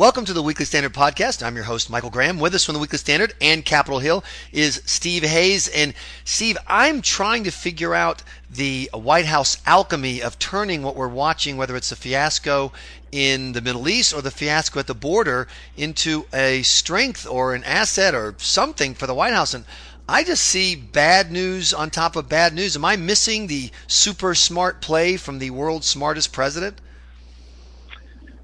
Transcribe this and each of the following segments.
Welcome to the Weekly Standard Podcast. I'm your host, Michael Graham. With us from the Weekly Standard and Capitol Hill is Steve Hayes. And Steve, I'm trying to figure out the White House alchemy of turning what we're watching, whether it's a fiasco in the Middle East or the fiasco at the border, into a strength or an asset or something for the White House. And I just see bad news on top of bad news. Am I missing the super smart play from the world's smartest president?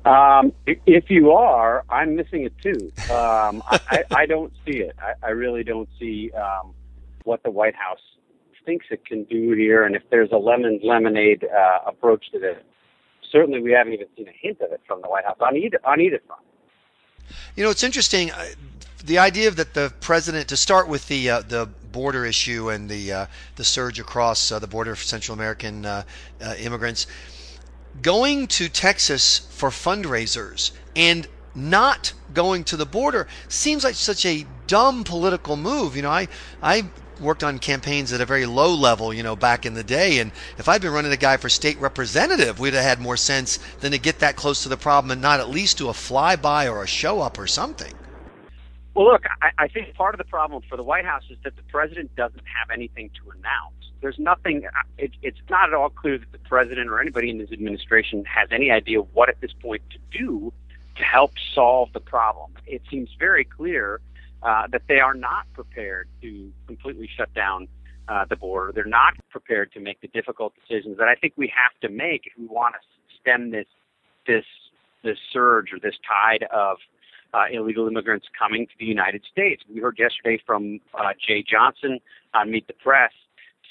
Um, if you are, I'm missing it too. Um, I, I, don't see it. I, I really don't see um, what the White House thinks it can do here, and if there's a lemon lemonade uh, approach to this. Certainly, we haven't even seen a hint of it from the White House on either on either front. You know, it's interesting. Uh, the idea that the president, to start with the uh, the border issue and the uh, the surge across uh, the border for Central American uh, immigrants going to Texas for fundraisers and not going to the border seems like such a dumb political move. You know, I I worked on campaigns at a very low level, you know, back in the day. And if I'd been running a guy for state representative, we'd have had more sense than to get that close to the problem and not at least do a flyby or a show up or something. Well, look, I, I think part of the problem for the White House is that the president doesn't have anything to announce. There's nothing. Uh, it, it's not at all clear that the president or anybody in his administration has any idea what at this point to do to help solve the problem. It seems very clear uh, that they are not prepared to completely shut down uh, the border. They're not prepared to make the difficult decisions that I think we have to make if we want to stem this this this surge or this tide of uh, illegal immigrants coming to the United States. We heard yesterday from uh, Jeh Johnson on Meet the Press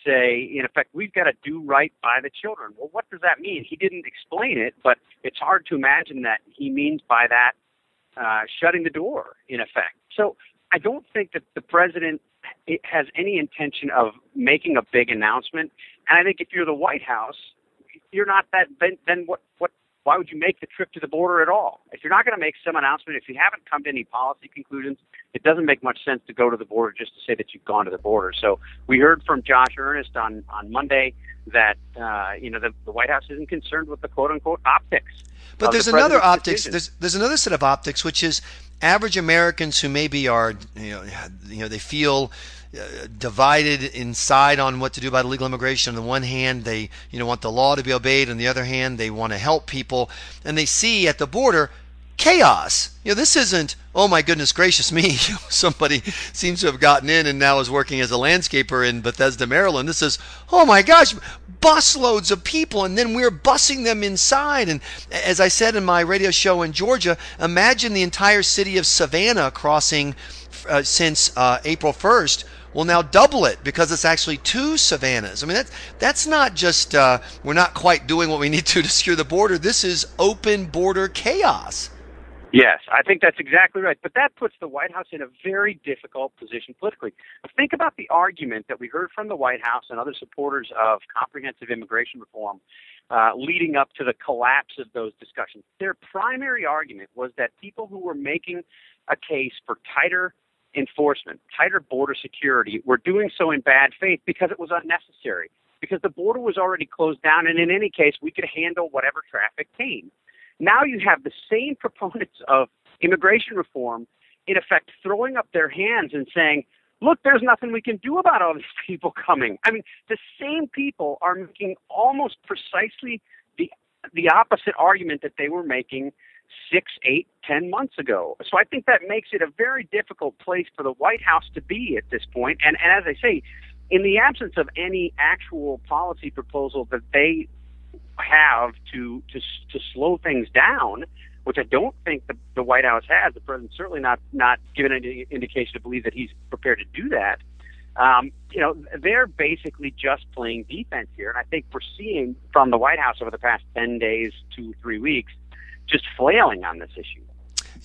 say, in effect, we've got to do right by the children. Well, what does that mean? He didn't explain it, but it's hard to imagine that he means by that uh, shutting the door, in effect. So I don't think that the president has any intention of making a big announcement. And I think if you're the White House, you're not that. Then, then what? What why would you make the trip to the border at all? If you're not going to make some announcement, if you haven't come to any policy conclusions, it doesn't make much sense to go to the border just to say that you've gone to the border. So we heard from Josh Earnest on on Monday that uh, you know the, the White House isn't concerned with the quote unquote optics. But there's the another optics. There's there's another set of optics, which is average Americans who maybe are you know you know they feel divided inside on what to do about illegal immigration. On the one hand, they you know want the law to be obeyed. On the other hand, they want to help people, and they see at the border chaos. You know, this isn't, oh my goodness gracious me, somebody seems to have gotten in and now is working as a landscaper in Bethesda, Maryland. This is, oh my gosh, busloads of people, and then we're busing them inside. And as I said in my radio show in Georgia, imagine the entire city of Savannah crossing uh, since uh, April 1st will now double it because it's actually two Savannahs. I mean, that's, that's not just uh, we're not quite doing what we need to to secure the border. This is open border chaos. Yes, I think that's exactly right. But that puts the White House in a very difficult position politically. Think about the argument that we heard from the White House and other supporters of comprehensive immigration reform uh, leading up to the collapse of those discussions. Their primary argument was that people who were making a case for tighter enforcement, tighter border security, were doing so in bad faith because it was unnecessary, because the border was already closed down, and in any case, we could handle whatever traffic came. Now you have the same proponents of immigration reform, in effect, throwing up their hands and saying, look, there's nothing we can do about all these people coming. I mean, the same people are making almost precisely the the opposite argument that they were making six, eight, ten months ago. So I think that makes it a very difficult place for the White House to be at this point. And, and as I say, in the absence of any actual policy proposal that they have to to to slow things down, which I don't think the, the White House has. The president's certainly not not given any indication to believe that he's prepared to do that. Um, you know, they're basically just playing defense here, and I think we're seeing from the White House over the past ten days, two three weeks, just flailing on this issue.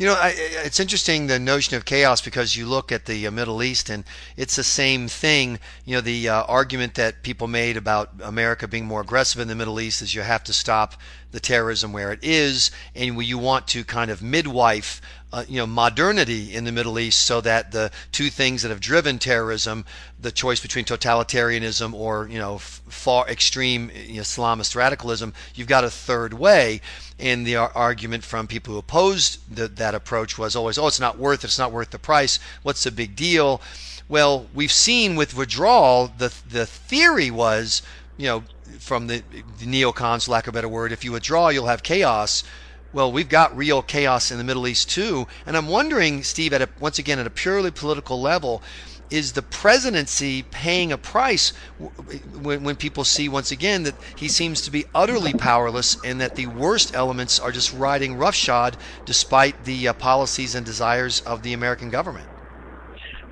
You know, I, it's interesting the notion of chaos because you look at the uh, Middle East and it's the same thing. You know, the uh, argument that people made about America being more aggressive in the Middle East is you have to stop the terrorism where it is, and you want to kind of midwife uh, you know modernity in the Middle East, so that the two things that have driven terrorism, the choice between totalitarianism or you know far extreme Islamist radicalism, you've got a third way. And the argument from people who opposed the, that approach was always, oh, it's not worth it. It's not worth the price. What's the big deal? Well, we've seen with withdrawal, the the theory was, you know, from the, the neocons, lack of a better word, if you withdraw, you'll have chaos. Well, we've got real chaos in the Middle East too, and I'm wondering, Steve, at a, once again at a purely political level, is the presidency paying a price when, when people see once again that he seems to be utterly powerless and that the worst elements are just riding roughshod despite the uh, policies and desires of the American government?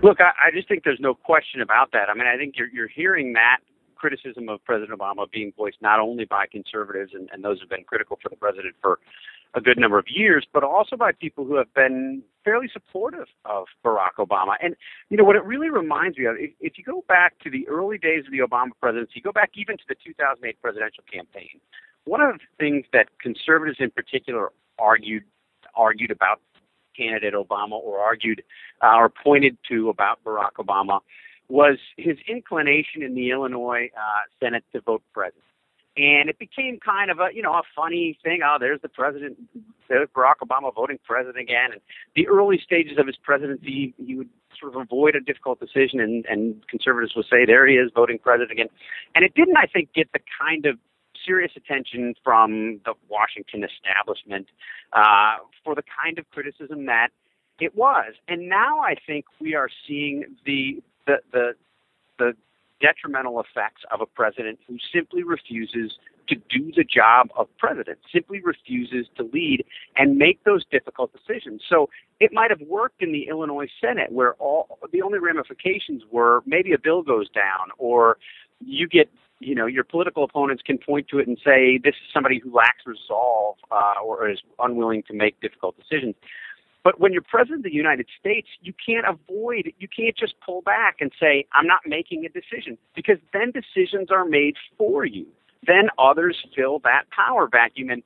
Look, I, I just think there's no question about that. I mean, I think you're, you're hearing that criticism of President Obama being voiced not only by conservatives and, and those who've been critical for the president for a good number of years, but also by people who have been fairly supportive of Barack Obama. And, you know, what it really reminds me of, if, if you go back to the early days of the Obama presidency, go back even to the 2008 presidential campaign, one of the things that conservatives in particular argued argued about candidate Obama or argued uh, or pointed to about Barack Obama was his inclination in the Illinois uh, Senate to vote present. And it became kind of a, you know, a funny thing. Oh, there's the present, there's Barack Obama voting president again. And the early stages of his presidency, he would sort of avoid a difficult decision, and, and conservatives would say, there he is voting present again. And it didn't, I think, get the kind of serious attention from the Washington establishment uh, for the kind of criticism that it was. And now I think we are seeing the the the, the detrimental effects of a president who simply refuses to do the job of president, simply refuses to lead and make those difficult decisions. So it might have worked in the Illinois Senate where all the only ramifications were maybe a bill goes down or you get you know your political opponents can point to it and say this is somebody who lacks resolve uh, or is unwilling to make difficult decisions. But when you're president of the United States, you can't avoid, you can't just pull back and say, I'm not making a decision, because then decisions are made for you. Then others fill that power vacuum. And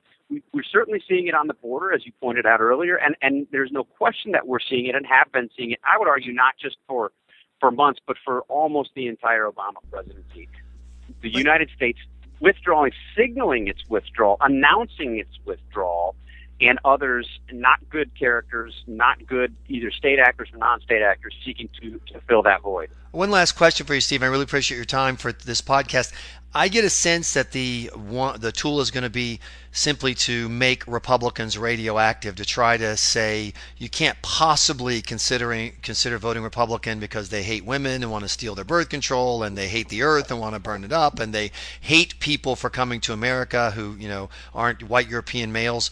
we're certainly seeing it on the border, as you pointed out earlier, and, and there's no question that we're seeing it and have been seeing it. I would argue not just for, for months, but for almost the entire Obama presidency. The United States withdrawing, signaling its withdrawal, announcing its withdrawal, and others not good characters, not good either state actors or non-state actors seeking to, to fill that void. One last question for you, Steve. I really appreciate your time for this podcast. I get a sense that the one, the tool is going to be simply to make Republicans radioactive to try to say you can't possibly considering consider voting Republican because they hate women and want to steal their birth control and they hate the earth and want to burn it up and they hate people for coming to America who you know aren't white European males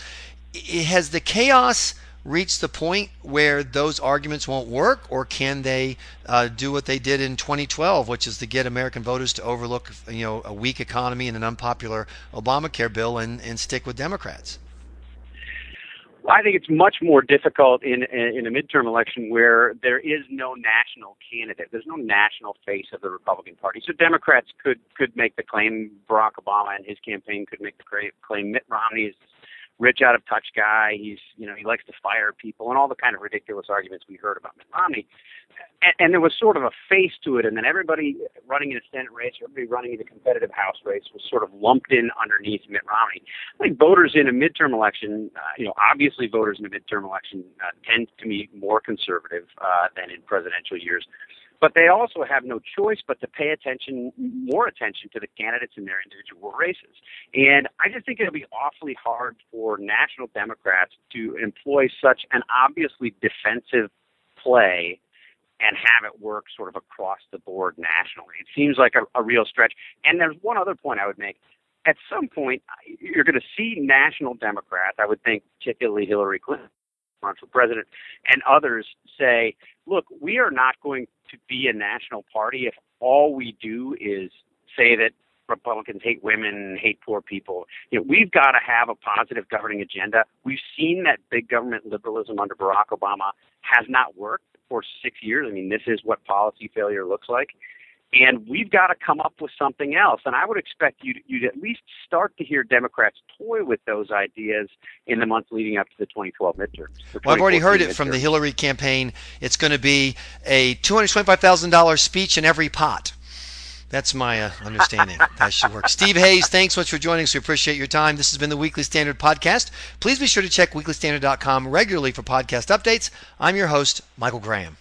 has the chaos reached the point where those arguments won't work, or can they uh, do what they did in 2012, which is to get American voters to overlook, you know, a weak economy and an unpopular Obamacare bill and, and stick with Democrats? I think it's much more difficult in in a midterm election where there is no national candidate. There's no national face of the Republican Party. So Democrats could could make the claim. Barack Obama and his campaign could make the claim. Mitt Romney is rich out of touch guy. He's you know he likes to fire people and all the kind of ridiculous arguments we heard about Mitt Romney. And, and there was sort of a face to it, and then everybody running in a Senate race, everybody running in a competitive House race was sort of lumped in underneath Mitt Romney. I think voters in a midterm election, uh, you know, obviously voters in a midterm election uh, tend to be more conservative uh, than in presidential years. But they also have no choice but to pay attention, more attention to the candidates in their individual races. And I just think it'll be awfully hard for national Democrats to employ such an obviously defensive play and have it work sort of across the board nationally. It seems like a, a real stretch. And there's one other point I would make. At some point, you're going to see national Democrats, I would think particularly Hillary Clinton, run for president, and others say, look, we are not going to be a national party if all we do is say that Republicans hate women, hate poor people. You know, we've got to have a positive governing agenda. We've seen that big government liberalism under Barack Obama has not worked for six years. I mean, this is what policy failure looks like. And we've got to come up with something else. And I would expect you you'd at least start to hear Democrats toy with those ideas in the months leading up to the 2012 midterms. Well, I've already heard it midterms. from the Hillary campaign. It's going to be a $225,000 speech in every pot. That's my uh, understanding. that should work. Steve Hayes, thanks so much for joining us. We appreciate your time. This has been the Weekly Standard Podcast. Please be sure to check weeklystandard.com regularly for podcast updates. I'm your host, Michael Graham.